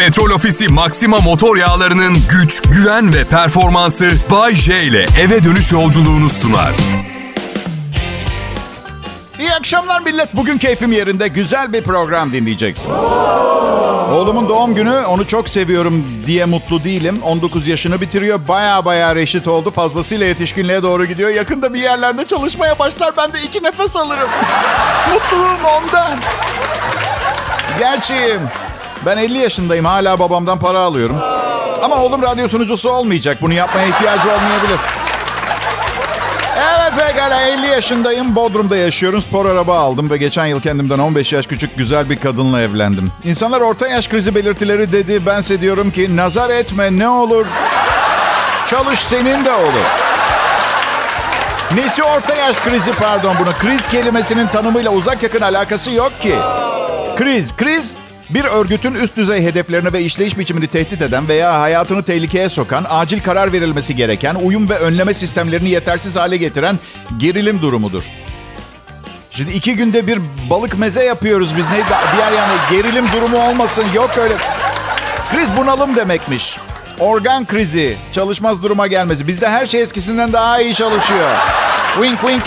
Petrol Ofisi Maxima motor yağlarının güç, güven ve performansı Bay J ile eve dönüş yolculuğunu sunar. İyi akşamlar millet. Bugün keyfim yerinde güzel bir program dinleyeceksiniz. Oğlumun doğum günü onu çok seviyorum diye mutlu değilim. 19 yaşını bitiriyor. Baya baya reşit oldu. Fazlasıyla yetişkinliğe doğru gidiyor. Yakında bir yerlerde çalışmaya başlar. Ben de iki nefes alırım. Mutluluğum ondan. Gerçi ben 50 yaşındayım. Hala babamdan para alıyorum. Ama oğlum radyo sunucusu olmayacak. Bunu yapmaya ihtiyacı olmayabilir. Evet pekala 50 yaşındayım. Bodrum'da yaşıyorum. Spor araba aldım ve geçen yıl kendimden 15 yaş küçük güzel bir kadınla evlendim. İnsanlar orta yaş krizi belirtileri dedi. Bense diyorum ki nazar etme ne olur. Çalış senin de olur. Nesi orta yaş krizi pardon bunu. Kriz kelimesinin tanımıyla uzak yakın alakası yok ki. Kriz, kriz bir örgütün üst düzey hedeflerini ve işleyiş biçimini tehdit eden veya hayatını tehlikeye sokan, acil karar verilmesi gereken, uyum ve önleme sistemlerini yetersiz hale getiren gerilim durumudur. Şimdi iki günde bir balık meze yapıyoruz biz. Ne, diğer yani gerilim durumu olmasın. Yok öyle. Kriz bunalım demekmiş. Organ krizi, çalışmaz duruma gelmesi. Bizde her şey eskisinden daha iyi çalışıyor. Wink wink.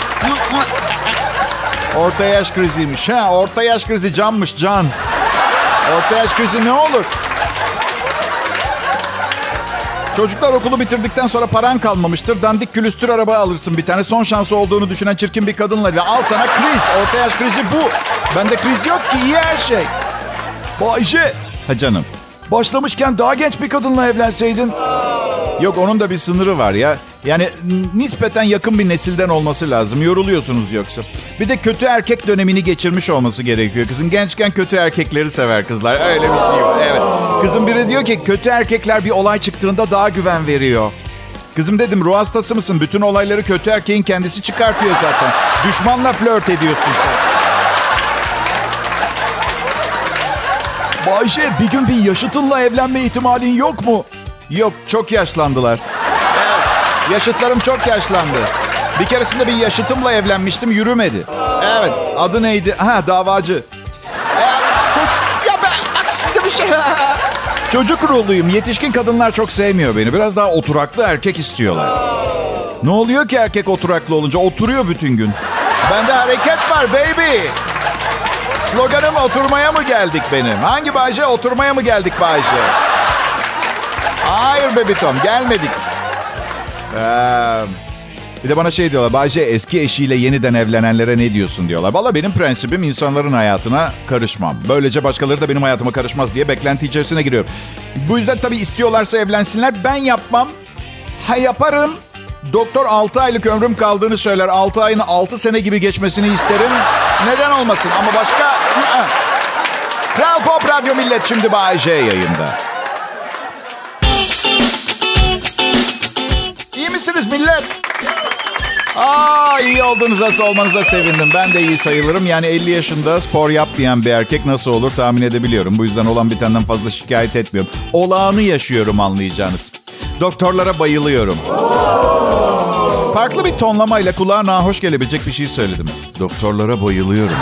Orta yaş kriziymiş. Ha, orta yaş krizi canmış can. Orta yaş krizi ne olur? Çocuklar okulu bitirdikten sonra paran kalmamıştır. Dandik külüstür araba alırsın bir tane. Son şansı olduğunu düşünen çirkin bir kadınla. Ve al sana kriz. Orta yaş krizi bu. Bende kriz yok ki. iyi her şey. Bayşe. Ha canım. Başlamışken daha genç bir kadınla evlenseydin. Yok onun da bir sınırı var ya. Yani nispeten yakın bir nesilden olması lazım. Yoruluyorsunuz yoksa. Bir de kötü erkek dönemini geçirmiş olması gerekiyor. Kızın gençken kötü erkekleri sever kızlar. Öyle bir şey var. Evet. Kızım biri diyor ki kötü erkekler bir olay çıktığında daha güven veriyor. Kızım dedim ruh hastası mısın? Bütün olayları kötü erkeğin kendisi çıkartıyor zaten. Düşmanla flört ediyorsun sen. Bayşe bir gün bir yaşıtınla evlenme ihtimalin yok mu? Yok çok yaşlandılar. Yaşıtlarım çok yaşlandı. Bir keresinde bir yaşıtımla evlenmiştim yürümedi. Evet adı neydi? Ha davacı. Ya ben bak size bir şey. Çocuk ruhluyum. Yetişkin kadınlar çok sevmiyor beni. Biraz daha oturaklı erkek istiyorlar. Ne oluyor ki erkek oturaklı olunca? Oturuyor bütün gün. Bende hareket var baby. Sloganım oturmaya mı geldik benim? Hangi Bayce? Oturmaya mı geldik Bayce? Hayır bebitom gelmedik. Ee, bir de bana şey diyorlar. Bayce eski eşiyle yeniden evlenenlere ne diyorsun diyorlar. Valla benim prensibim insanların hayatına karışmam. Böylece başkaları da benim hayatıma karışmaz diye beklenti içerisine giriyorum. Bu yüzden tabii istiyorlarsa evlensinler. Ben yapmam. Ha yaparım. Doktor 6 aylık ömrüm kaldığını söyler. 6 ayın 6 sene gibi geçmesini isterim. Neden olmasın ama başka... Kral Pop Radyo Millet şimdi Bay J yayında. Millet? Aa iyi olduğunuza olmanıza sevindim. Ben de iyi sayılırım. Yani 50 yaşında spor yapmayan bir erkek nasıl olur tahmin edebiliyorum. Bu yüzden olan bitenden fazla şikayet etmiyorum. Olağanı yaşıyorum anlayacağınız. Doktorlara bayılıyorum. Farklı bir tonlamayla kulağa nahoş gelebilecek bir şey söyledim. Doktorlara bayılıyorum.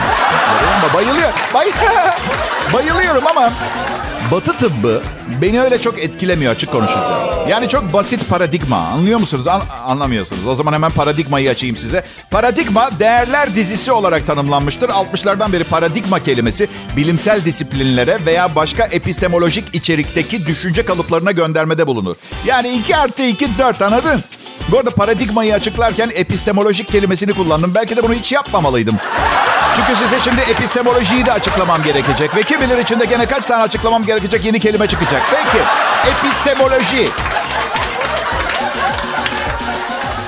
Bayılıyor. Bay bayılıyorum ama Batı tıbbı beni öyle çok etkilemiyor açık konuşacağım. Yani çok basit paradigma. Anlıyor musunuz? An- anlamıyorsunuz. O zaman hemen paradigmayı açayım size. Paradigma değerler dizisi olarak tanımlanmıştır. 60'lardan beri paradigma kelimesi bilimsel disiplinlere veya başka epistemolojik içerikteki düşünce kalıplarına göndermede bulunur. Yani 2 artı 2 4 anladın? Bu arada paradigmayı açıklarken epistemolojik kelimesini kullandım. Belki de bunu hiç yapmamalıydım. Çünkü size şimdi epistemolojiyi de açıklamam gerekecek. Ve kim bilir içinde gene kaç tane açıklamam gerekecek yeni kelime çıkacak. Peki, epistemoloji.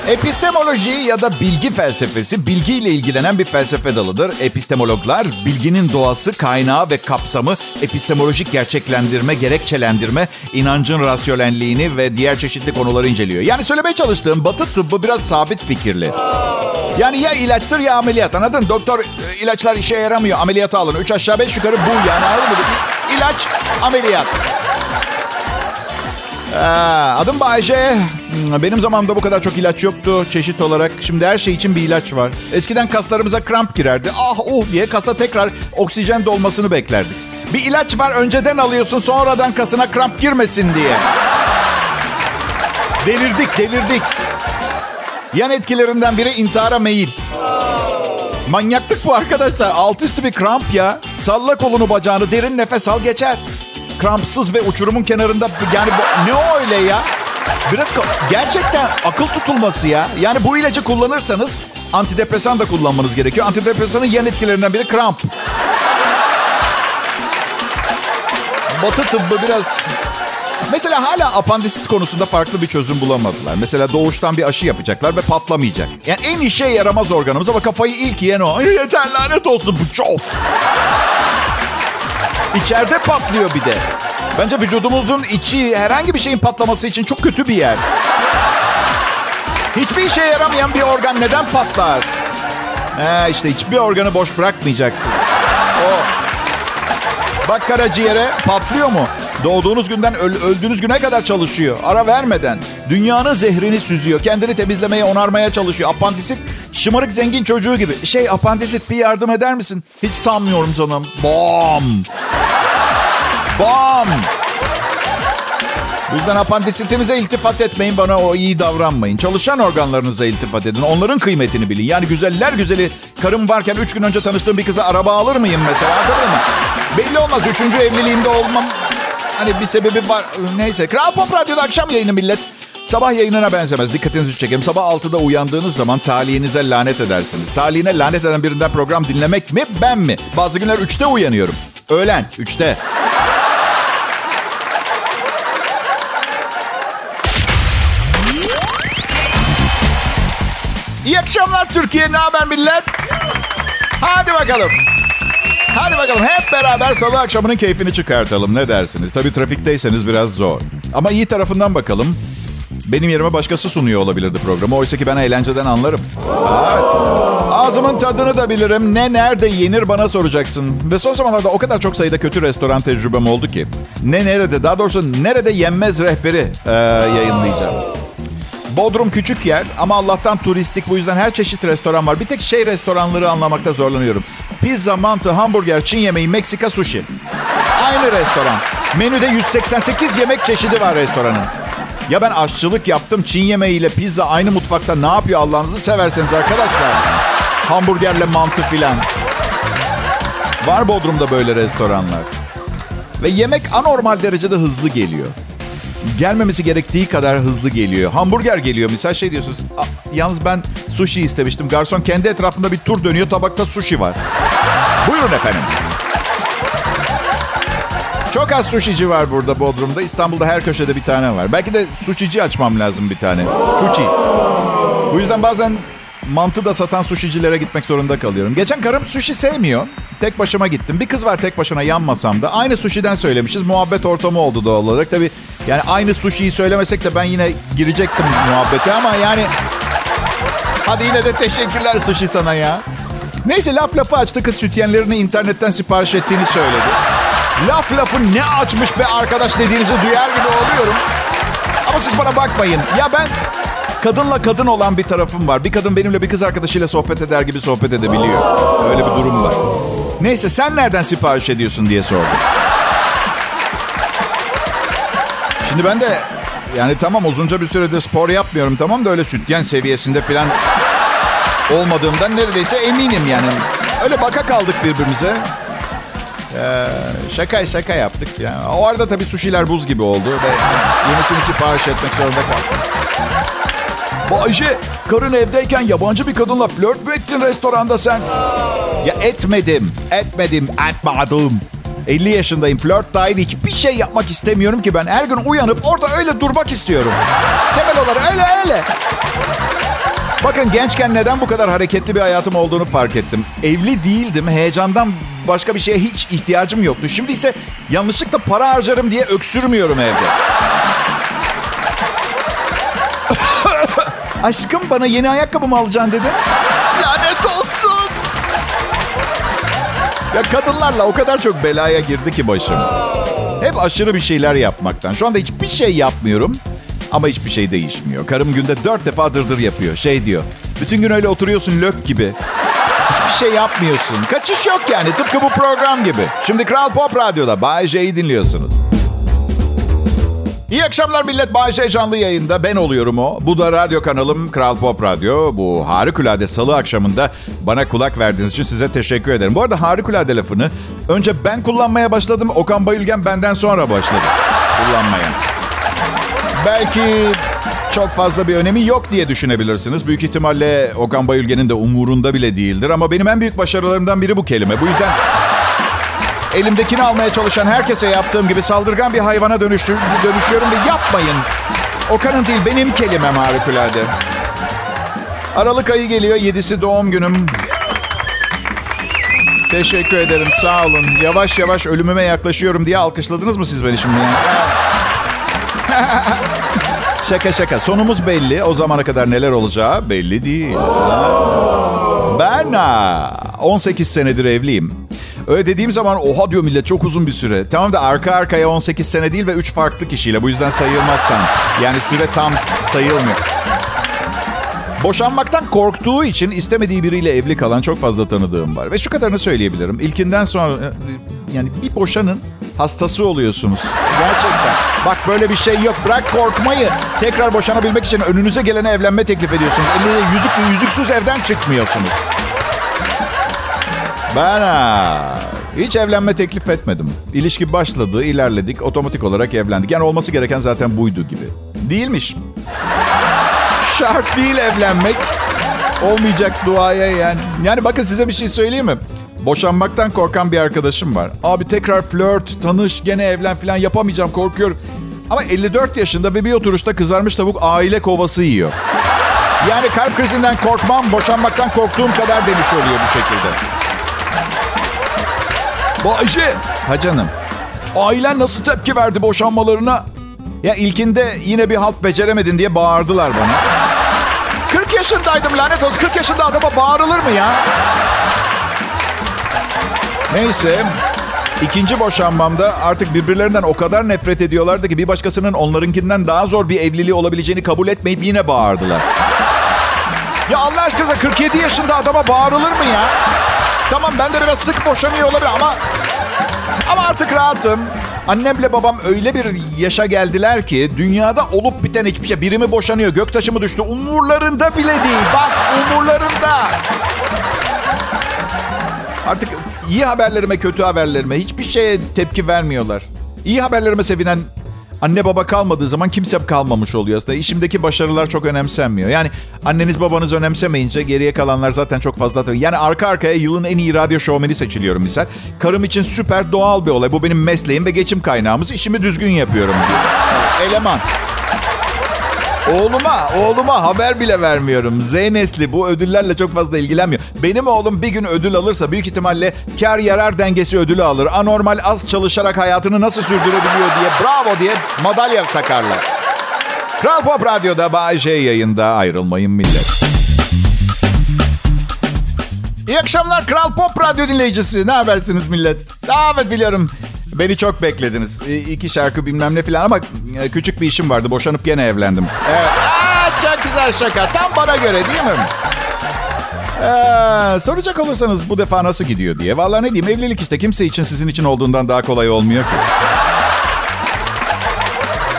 Epistemoloji ya da bilgi felsefesi bilgiyle ilgilenen bir felsefe dalıdır. Epistemologlar bilginin doğası, kaynağı ve kapsamı, epistemolojik gerçeklendirme, gerekçelendirme, inancın rasyonelliğini ve diğer çeşitli konuları inceliyor. Yani söylemeye çalıştığım batı tıbbı biraz sabit fikirli. Yani ya ilaçtır ya ameliyat anladın? Doktor e, ilaçlar işe yaramıyor ameliyata alın. Üç aşağı beş yukarı bu yani anladın mı? İlaç ameliyat. Ee, adım Bayce. Benim zamanımda bu kadar çok ilaç yoktu çeşit olarak. Şimdi her şey için bir ilaç var. Eskiden kaslarımıza kramp girerdi. Ah oh diye kasa tekrar oksijen dolmasını beklerdik. Bir ilaç var önceden alıyorsun sonradan kasına kramp girmesin diye. Delirdik delirdik. Yan etkilerinden biri intihara meyil. Manyaklık bu arkadaşlar. Alt üstü bir kramp ya. Salla kolunu bacağını derin nefes al geçer. Krampsız ve uçurumun kenarında yani ne o öyle ya? Biraz gerçekten akıl tutulması ya. Yani bu ilacı kullanırsanız antidepresan da kullanmanız gerekiyor. Antidepresanın yan etkilerinden biri kramp. Batı tıbbı biraz Mesela hala apandisit konusunda farklı bir çözüm bulamadılar. Mesela doğuştan bir aşı yapacaklar ve patlamayacak. Yani en işe yaramaz organımız ama kafayı ilk yiyen o. Yeter lanet olsun bu çok. İçeride patlıyor bir de. Bence vücudumuzun içi herhangi bir şeyin patlaması için çok kötü bir yer. Hiçbir işe yaramayan bir organ neden patlar? Ee, işte hiçbir organı boş bırakmayacaksın. O. Bak karaciğere patlıyor mu? Doğduğunuz günden öl- öldüğünüz güne kadar çalışıyor. Ara vermeden. Dünyanın zehrini süzüyor. Kendini temizlemeye, onarmaya çalışıyor. Apandisit şımarık zengin çocuğu gibi. Şey apandisit bir yardım eder misin? Hiç sanmıyorum canım. Bom. Bom. Bu yüzden apandisitinize iltifat etmeyin, bana o iyi davranmayın. Çalışan organlarınıza iltifat edin. Onların kıymetini bilin. Yani güzeller güzeli karım varken üç gün önce tanıştığım bir kıza araba alır mıyım mesela? Anladın mı? Belli olmaz. Üçüncü evliliğimde olmam Hani bir sebebi var. Neyse. Kral Pop Radyo'da akşam yayını millet. Sabah yayınına benzemez. Dikkatinizi çekeyim. Sabah 6'da uyandığınız zaman talihinize lanet edersiniz. Talihine lanet eden birinden program dinlemek mi ben mi? Bazı günler 3'te uyanıyorum. Öğlen 3'te. İyi akşamlar Türkiye. Ne haber millet? Hadi bakalım. Hadi bakalım hep beraber salı akşamının keyfini çıkartalım. Ne dersiniz? Tabii trafikteyseniz biraz zor. Ama iyi tarafından bakalım. Benim yerime başkası sunuyor olabilirdi programı. Oysa ki ben eğlenceden anlarım. Evet. Ağzımın tadını da bilirim. Ne nerede yenir bana soracaksın. Ve son zamanlarda o kadar çok sayıda kötü restoran tecrübem oldu ki. Ne nerede daha doğrusu nerede yenmez rehberi e, yayınlayacağım. Bodrum küçük yer ama Allah'tan turistik. Bu yüzden her çeşit restoran var. Bir tek şey restoranları anlamakta zorlanıyorum. Pizza, mantı, hamburger, Çin yemeği, Meksika, sushi. Aynı restoran. Menüde 188 yemek çeşidi var restoranın. Ya ben aşçılık yaptım. Çin yemeğiyle pizza aynı mutfakta ne yapıyor Allah'ınızı severseniz arkadaşlar. Hamburgerle mantı filan. Var Bodrum'da böyle restoranlar. Ve yemek anormal derecede hızlı geliyor gelmemesi gerektiği kadar hızlı geliyor. Hamburger geliyor misal şey diyorsunuz. Yalnız ben sushi istemiştim. Garson kendi etrafında bir tur dönüyor. Tabakta sushi var. Buyurun efendim. Çok az sushici var burada Bodrum'da. İstanbul'da her köşede bir tane var. Belki de sushici açmam lazım bir tane. Sushi. Bu yüzden bazen mantı da satan sushicilere gitmek zorunda kalıyorum. Geçen karım sushi sevmiyor. Tek başıma gittim. Bir kız var tek başına yan masamda. Aynı sushi'den söylemişiz. Muhabbet ortamı oldu doğal olarak. Tabii yani aynı sushi'yi söylemesek de ben yine girecektim muhabbete ama yani... Hadi yine de teşekkürler sushi sana ya. Neyse laf lafı açtı kız sütyenlerini internetten sipariş ettiğini söyledi. Laf lafı ne açmış be arkadaş dediğinizi duyar gibi oluyorum. Ama siz bana bakmayın. Ya ben kadınla kadın olan bir tarafım var. Bir kadın benimle bir kız arkadaşıyla sohbet eder gibi sohbet edebiliyor. Öyle bir durum var. Neyse sen nereden sipariş ediyorsun diye sordum. Şimdi ben de yani tamam uzunca bir süredir spor yapmıyorum tamam da öyle sütyen seviyesinde falan olmadığımdan neredeyse eminim yani. Öyle baka kaldık birbirimize. Ee, şaka şaka yaptık. Yani. O arada tabii suşiler buz gibi oldu ve yenisini sipariş etmek zorunda kaldım. Bayşe, karın evdeyken yabancı bir kadınla flört mü ettin restoranda sen? Ya etmedim, etmedim, etmedim. 50 yaşındayım, flört dahil hiçbir şey yapmak istemiyorum ki ben. Her gün uyanıp orada öyle durmak istiyorum. Temel olarak öyle öyle. Bakın gençken neden bu kadar hareketli bir hayatım olduğunu fark ettim. Evli değildim, heyecandan başka bir şeye hiç ihtiyacım yoktu. Şimdi ise yanlışlıkla para harcarım diye öksürmüyorum evde. Aşkım bana yeni ayakkabı mı alacaksın dedin? Lanet olsun. Ya kadınlarla o kadar çok belaya girdi ki başım. Hep aşırı bir şeyler yapmaktan. Şu anda hiçbir şey yapmıyorum. Ama hiçbir şey değişmiyor. Karım günde dört defa dırdır yapıyor. Şey diyor. Bütün gün öyle oturuyorsun lök gibi. Hiçbir şey yapmıyorsun. Kaçış yok yani. Tıpkı bu program gibi. Şimdi Kral Pop Radyo'da Bay J'yi dinliyorsunuz. İyi akşamlar millet. Bay J canlı yayında. Ben oluyorum o. Bu da radyo kanalım Kral Pop Radyo. Bu harikulade salı akşamında bana kulak verdiğiniz için size teşekkür ederim. Bu arada harikulade lafını önce ben kullanmaya başladım. Okan Bayülgen benden sonra başladı kullanmaya. Belki çok fazla bir önemi yok diye düşünebilirsiniz. Büyük ihtimalle Okan Bayülgen'in de umurunda bile değildir. Ama benim en büyük başarılarımdan biri bu kelime. Bu yüzden elimdekini almaya çalışan herkese yaptığım gibi saldırgan bir hayvana dönüştür, dönüşüyorum ve yapmayın. Okan'ın değil benim kelimem harikulade. Aralık ayı geliyor. Yedisi doğum günüm. Teşekkür ederim. Sağ olun. Yavaş yavaş ölümüme yaklaşıyorum diye alkışladınız mı siz beni şimdi? şaka şaka. Sonumuz belli. O zamana kadar neler olacağı belli değil. Ben 18 senedir evliyim. Öyle dediğim zaman oha diyor millet çok uzun bir süre. Tamam da arka arkaya 18 sene değil ve 3 farklı kişiyle. Bu yüzden sayılmaz tam. Yani süre tam sayılmıyor. Boşanmaktan korktuğu için istemediği biriyle evli kalan çok fazla tanıdığım var. Ve şu kadarını söyleyebilirim. İlkinden sonra yani bir boşanın hastası oluyorsunuz. Gerçekten. Bak böyle bir şey yok. Bırak korkmayı. Tekrar boşanabilmek için önünüze gelene evlenme teklif ediyorsunuz. Elinde yüzük, yüzüksüz evden çıkmıyorsunuz. Ben ha, hiç evlenme teklif etmedim. İlişki başladı, ilerledik, otomatik olarak evlendik. Yani olması gereken zaten buydu gibi. Değilmiş. Şart değil evlenmek. Olmayacak duaya yani. Yani bakın size bir şey söyleyeyim mi? Boşanmaktan korkan bir arkadaşım var. Abi tekrar flört, tanış, gene evlen falan yapamayacağım korkuyorum. Ama 54 yaşında ve bir oturuşta kızarmış tavuk aile kovası yiyor. Yani kalp krizinden korkmam, boşanmaktan korktuğum kadar demiş oluyor bu şekilde. Bayşe. Ha canım. Ailen nasıl tepki verdi boşanmalarına? Ya ilkinde yine bir halt beceremedin diye bağırdılar bana. 40 yaşındaydım lanet olsun. 40 yaşında adama bağırılır mı ya? Neyse. İkinci boşanmamda artık birbirlerinden o kadar nefret ediyorlardı ki bir başkasının onlarınkinden daha zor bir evliliği olabileceğini kabul etmeyip yine bağırdılar. Ya Allah aşkına 47 yaşında adama bağırılır mı ya? Tamam ben de biraz sık boşanıyor olabilir ama ama artık rahatım. Annemle babam öyle bir yaşa geldiler ki dünyada olup biten hiçbir şey. Birimi boşanıyor, göktaşı mı düştü umurlarında bile değil. Bak umurlarında. Artık iyi haberlerime, kötü haberlerime hiçbir şeye tepki vermiyorlar. İyi haberlerime sevinen Anne baba kalmadığı zaman kimse kalmamış oluyor aslında. İşimdeki başarılar çok önemsenmiyor. Yani anneniz babanız önemsemeyince geriye kalanlar zaten çok fazla. Yani arka arkaya yılın en iyi radyo şovmeni seçiliyorum misal. Karım için süper doğal bir olay. Bu benim mesleğim ve geçim kaynağımız. İşimi düzgün yapıyorum diyor. Eleman. Oğluma, oğluma haber bile vermiyorum. Z nesli bu ödüllerle çok fazla ilgilenmiyor. Benim oğlum bir gün ödül alırsa büyük ihtimalle kar yarar dengesi ödülü alır. Anormal az çalışarak hayatını nasıl sürdürebiliyor diye bravo diye madalya takarlar. Kral Pop Radyo'da Bay J yayında ayrılmayın millet. İyi akşamlar Kral Pop Radyo dinleyicisi. Ne habersiniz millet? Evet biliyorum. Beni çok beklediniz. İki şarkı bilmem ne falan ama e, küçük bir işim vardı. Boşanıp gene evlendim. Evet. Aa, çok güzel şaka. Tam bana göre değil mi? Ee, soracak olursanız bu defa nasıl gidiyor diye. Vallahi ne diyeyim evlilik işte kimse için sizin için olduğundan daha kolay olmuyor ki.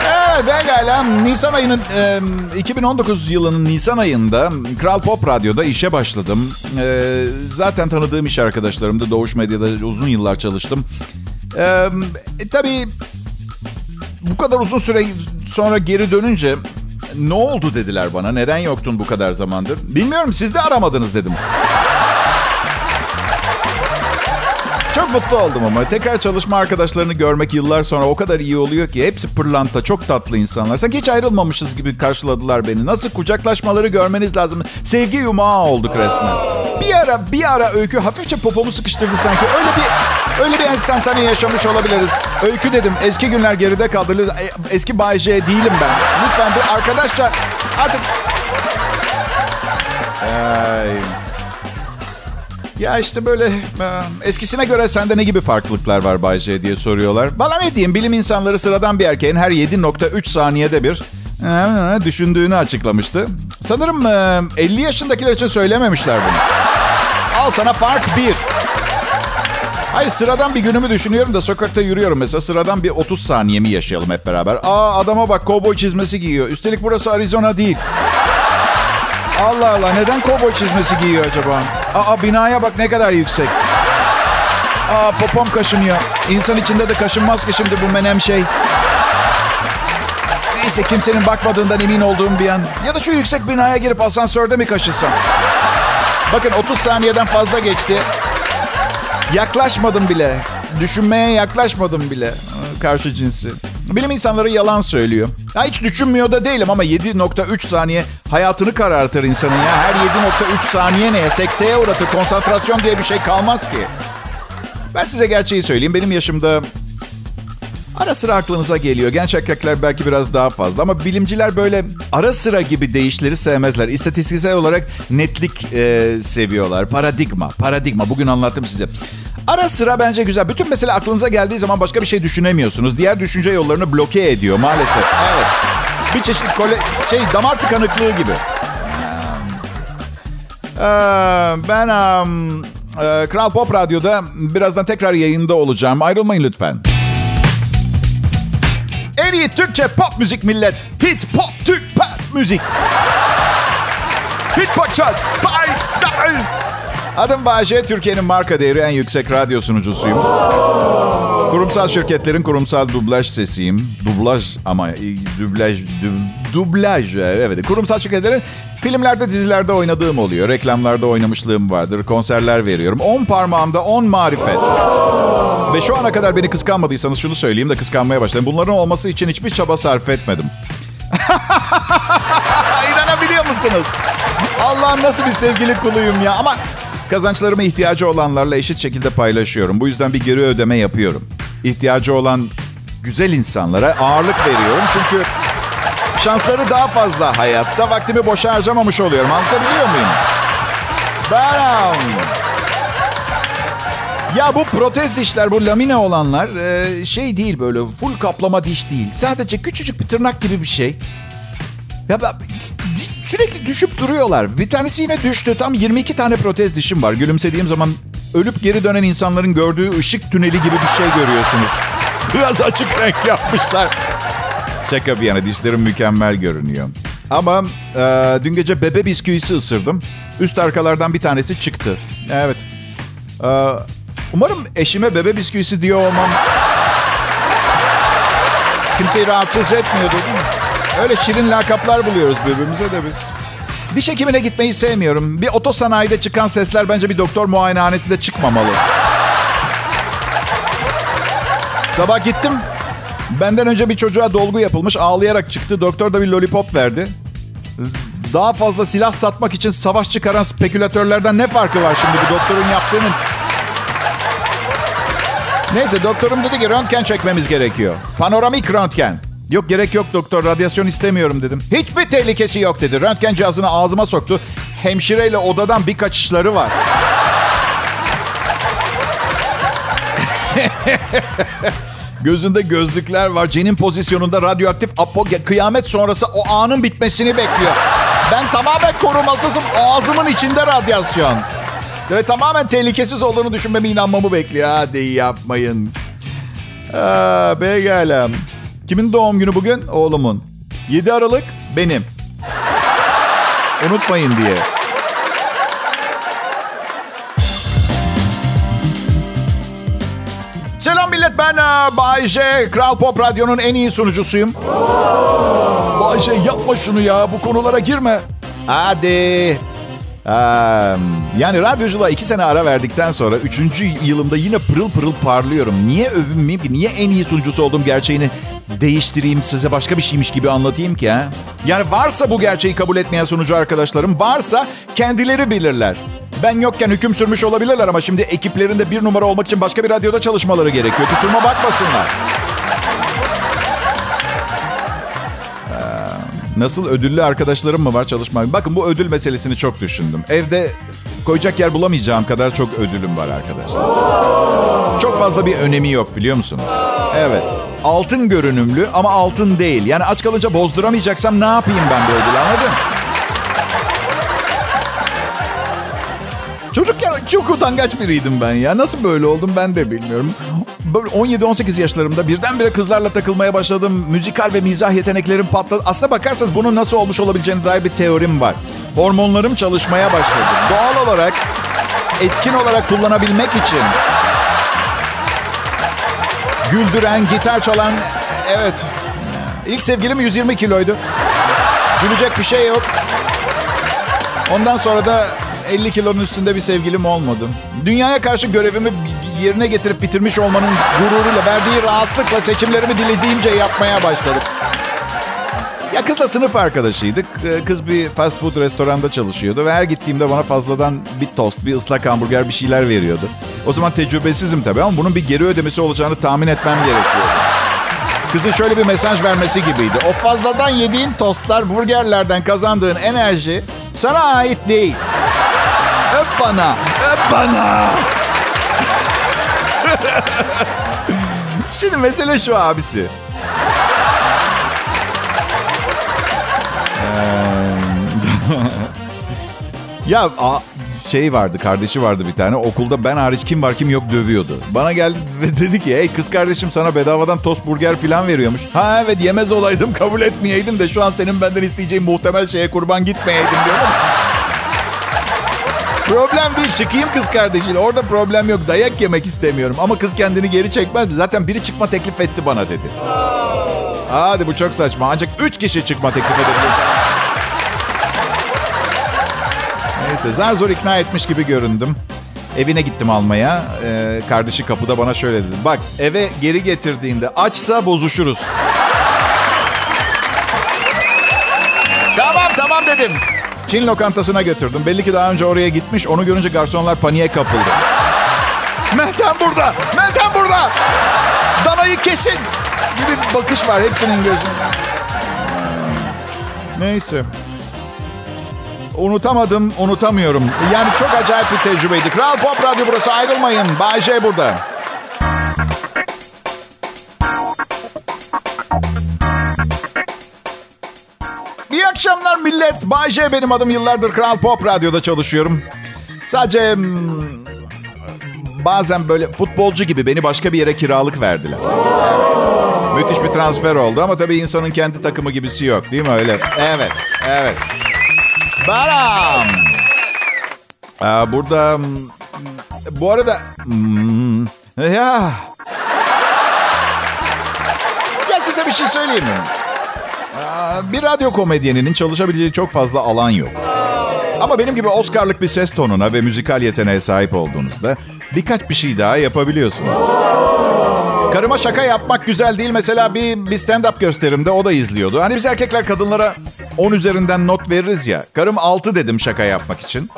Evet pekala. Nisan ayının e, 2019 yılının Nisan ayında Kral Pop Radyo'da işe başladım. E, zaten tanıdığım iş arkadaşlarımdı. Doğuş Medya'da uzun yıllar çalıştım. Ee, tabii bu kadar uzun süre sonra geri dönünce ne oldu dediler bana. Neden yoktun bu kadar zamandır? Bilmiyorum siz de aramadınız dedim. Mutlu oldum ama tekrar çalışma arkadaşlarını görmek yıllar sonra o kadar iyi oluyor ki hepsi pırlanta, çok tatlı insanlar. Sanki hiç ayrılmamışız gibi karşıladılar beni. Nasıl kucaklaşmaları görmeniz lazım. Sevgi yumağı olduk resmen. Bir ara bir ara öykü hafifçe popomu sıkıştırdı sanki. Öyle bir öyle bir enstantane yaşamış olabiliriz. Öykü dedim. Eski günler geride kaldı. Eski Bay J değilim ben. Lütfen bir arkadaşça artık Ay. Ya işte böyle eskisine göre sende ne gibi farklılıklar var Bay J diye soruyorlar. Valla ne diyeyim bilim insanları sıradan bir erkeğin her 7.3 saniyede bir düşündüğünü açıklamıştı. Sanırım 50 yaşındakiler için söylememişler bunu. Al sana fark bir. Hayır sıradan bir günümü düşünüyorum da sokakta yürüyorum mesela. Sıradan bir 30 saniyemi yaşayalım hep beraber. Aa adama bak kovboy çizmesi giyiyor. Üstelik burası Arizona değil. Allah Allah neden kovboy çizmesi giyiyor acaba? Aa binaya bak ne kadar yüksek. Aa popom kaşınıyor. İnsan içinde de kaşınmaz ki şimdi bu menem şey. Neyse kimsenin bakmadığından emin olduğum bir an. Ya da şu yüksek binaya girip asansörde mi kaşısam? Bakın 30 saniyeden fazla geçti. Yaklaşmadım bile. Düşünmeye yaklaşmadım bile karşı cinsi. Bilim insanları yalan söylüyor. Ya hiç düşünmüyor da değilim ama 7.3 saniye hayatını karartır insanın ya. Her 7.3 saniye neye? Sekteye uğratır. Konsantrasyon diye bir şey kalmaz ki. Ben size gerçeği söyleyeyim. Benim yaşımda ara sıra aklınıza geliyor. Genç erkekler belki biraz daha fazla ama bilimciler böyle ara sıra gibi değişleri sevmezler. İstatistiksel olarak netlik e, seviyorlar. Paradigma, paradigma. Bugün anlattım size. Ara sıra bence güzel. Bütün mesele aklınıza geldiği zaman başka bir şey düşünemiyorsunuz. Diğer düşünce yollarını bloke ediyor maalesef. Evet. Bir çeşit kole, şey damar tıkanıklığı gibi. Ee, ben um, e, Kral Pop Radyo'da birazdan tekrar yayında olacağım. Ayrılmayın lütfen. En iyi Türkçe pop müzik millet. Hit pop Türk pop müzik. Hit pop çal. Bay, Adım Bayece, Türkiye'nin marka değeri en yüksek radyo sunucusuyum. Kurumsal şirketlerin kurumsal dublaj sesiyim. Dublaj ama dublaj, dub, dublaj evet. Kurumsal şirketlerin filmlerde, dizilerde oynadığım oluyor. Reklamlarda oynamışlığım vardır. Konserler veriyorum. 10 parmağımda 10 marifet. Ve şu ana kadar beni kıskanmadıysanız şunu söyleyeyim de kıskanmaya başlayın. Bunların olması için hiçbir çaba sarf etmedim. İnanabiliyor musunuz? Allah'ın nasıl bir sevgili kuluyum ya. Ama kazançlarımı ihtiyacı olanlarla eşit şekilde paylaşıyorum. Bu yüzden bir geri ödeme yapıyorum. İhtiyacı olan güzel insanlara ağırlık veriyorum. Çünkü şansları daha fazla hayatta. Vaktimi boşa harcamamış oluyorum. Anlatabiliyor muyum? Bam! Ya bu protez dişler, bu lamine olanlar şey değil böyle full kaplama diş değil. Sadece küçücük bir tırnak gibi bir şey. Ya sürekli düşüp duruyorlar. Bir tanesi yine düştü. Tam 22 tane protez dişim var. Gülümsediğim zaman ölüp geri dönen insanların gördüğü ışık tüneli gibi bir şey görüyorsunuz. Biraz açık renk yapmışlar. Şaka bir yana dişlerim mükemmel görünüyor. Ama e, dün gece bebe bisküvisi ısırdım. Üst arkalardan bir tanesi çıktı. Evet. E, umarım eşime bebe bisküvisi diyor olmam... Kimseyi rahatsız etmiyordu değil mi? Öyle şirin lakaplar buluyoruz birbirimize de biz. Diş hekimine gitmeyi sevmiyorum. Bir otosanayide çıkan sesler bence bir doktor muayenehanesinde çıkmamalı. Sabah gittim. Benden önce bir çocuğa dolgu yapılmış. Ağlayarak çıktı. Doktor da bir lollipop verdi. Daha fazla silah satmak için savaş çıkaran spekülatörlerden ne farkı var şimdi bu doktorun yaptığının? Neyse doktorum dedi ki röntgen çekmemiz gerekiyor. Panoramik röntgen. Yok gerek yok doktor radyasyon istemiyorum dedim. Hiçbir tehlikesi yok dedi. Röntgen cihazını ağzıma soktu. Hemşireyle odadan bir kaçışları var. Gözünde gözlükler var. Cenin pozisyonunda radyoaktif apo kıyamet sonrası o anın bitmesini bekliyor. Ben tamamen korumasızım. Ağzımın içinde radyasyon. Ve tamamen tehlikesiz olduğunu düşünmemi inanmamı bekliyor. Hadi yapmayın. Aa, pekala. Kimin doğum günü bugün? Oğlumun. 7 Aralık benim. Unutmayın diye. Selam millet ben e, Bay J. Kral Pop Radyo'nun en iyi sunucusuyum. Bay J yapma şunu ya bu konulara girme. Hadi. Yani radyoculuğa iki sene ara verdikten sonra üçüncü yılımda yine pırıl pırıl parlıyorum. Niye övünmeyeyim ki? Niye en iyi sunucusu olduğum gerçeğini değiştireyim size başka bir şeymiş gibi anlatayım ki ha? Yani varsa bu gerçeği kabul etmeyen sunucu arkadaşlarım varsa kendileri bilirler. Ben yokken hüküm sürmüş olabilirler ama şimdi ekiplerinde bir numara olmak için başka bir radyoda çalışmaları gerekiyor. Kusuruma bakmasınlar. Nasıl ödüllü arkadaşlarım mı var çalışmak? Bakın bu ödül meselesini çok düşündüm. Evde koyacak yer bulamayacağım kadar çok ödülüm var arkadaşlar. Çok fazla bir önemi yok biliyor musunuz? Evet. Altın görünümlü ama altın değil. Yani aç kalınca bozduramayacaksam ne yapayım ben bu ödülü anladın? Çocukken çok utangaç biriydim ben ya. Nasıl böyle oldum ben de bilmiyorum. 17-18 yaşlarımda birdenbire kızlarla takılmaya başladım. Müzikal ve mizah yeteneklerim patladı. Aslına bakarsanız bunun nasıl olmuş olabileceğine dair bir teorim var. Hormonlarım çalışmaya başladı. Doğal olarak etkin olarak kullanabilmek için güldüren, gitar çalan evet. İlk sevgilim 120 kiloydu. Gülecek bir şey yok. Ondan sonra da 50 kilonun üstünde bir sevgilim olmadı. Dünyaya karşı görevimi yerine getirip bitirmiş olmanın gururuyla verdiği rahatlıkla seçimlerimi dilediğimce yapmaya başladım. Ya kızla sınıf arkadaşıydık. Ee, kız bir fast food restoranda çalışıyordu ve her gittiğimde bana fazladan bir tost, bir ıslak hamburger bir şeyler veriyordu. O zaman tecrübesizim tabii ama bunun bir geri ödemesi olacağını tahmin etmem gerekiyordu. Kızın şöyle bir mesaj vermesi gibiydi. O fazladan yediğin tostlar, burgerlerden kazandığın enerji sana ait değil. Öp bana, öp bana. Şimdi mesele şu abisi. ya a, şey vardı, kardeşi vardı bir tane. Okulda ben hariç kim var kim yok dövüyordu. Bana geldi ve dedi ki hey kız kardeşim sana bedavadan tost burger falan veriyormuş. Ha evet yemez olaydım kabul etmeyeydim de şu an senin benden isteyeceğin muhtemel şeye kurban gitmeyeydim diyorum. Problem değil çıkayım kız kardeşiyle. Orada problem yok. Dayak yemek istemiyorum. Ama kız kendini geri çekmez. Zaten biri çıkma teklif etti bana dedi. Hadi bu çok saçma. Ancak üç kişi çıkma teklif edebilir. Neyse zar zor ikna etmiş gibi göründüm. Evine gittim almaya. Ee, kardeşi kapıda bana şöyle dedi. Bak eve geri getirdiğinde açsa bozuşuruz. tamam tamam dedim. Çin lokantasına götürdüm. Belli ki daha önce oraya gitmiş. Onu görünce garsonlar paniğe kapıldı. Meltem burada! Meltem burada! Danayı kesin! Gibi bir bakış var hepsinin gözünde. Neyse. Unutamadım, unutamıyorum. Yani çok acayip bir tecrübeydi. Kral Pop Radyo burası ayrılmayın. Bay J burada. İyi akşamlar millet. Bay J benim adım. Yıllardır Kral Pop Radyo'da çalışıyorum. Sadece hmm, bazen böyle futbolcu gibi beni başka bir yere kiralık verdiler. Müthiş bir transfer oldu ama tabii insanın kendi takımı gibisi yok değil mi öyle? Evet, evet. Baram. Ee, burada hmm, bu arada hmm, ya ya size bir şey söyleyeyim mi? Bir radyo komedyeninin çalışabileceği çok fazla alan yok. Ama benim gibi Oscar'lık bir ses tonuna ve müzikal yeteneğe sahip olduğunuzda birkaç bir şey daha yapabiliyorsunuz. Karıma şaka yapmak güzel değil. Mesela bir, bir stand-up gösterimde o da izliyordu. Hani biz erkekler kadınlara 10 üzerinden not veririz ya. Karım 6 dedim şaka yapmak için.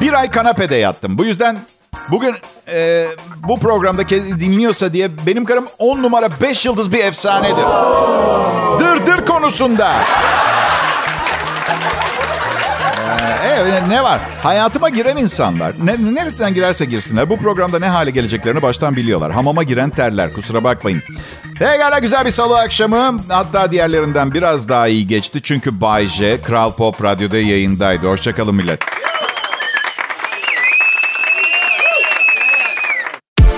Bir ay kanapede yattım. Bu yüzden bugün e, bu programda dinliyorsa diye benim karım 10 numara 5 yıldız bir efsanedir. Dır dır konusunda. Evet ne var? Hayatıma giren insanlar ne, neresinden girerse girsinler bu programda ne hale geleceklerini baştan biliyorlar. Hamama giren terler kusura bakmayın. Pekala güzel bir salı akşamı. Hatta diğerlerinden biraz daha iyi geçti. Çünkü Bay J Kral Pop Radyo'da yayındaydı. Hoşçakalın millet.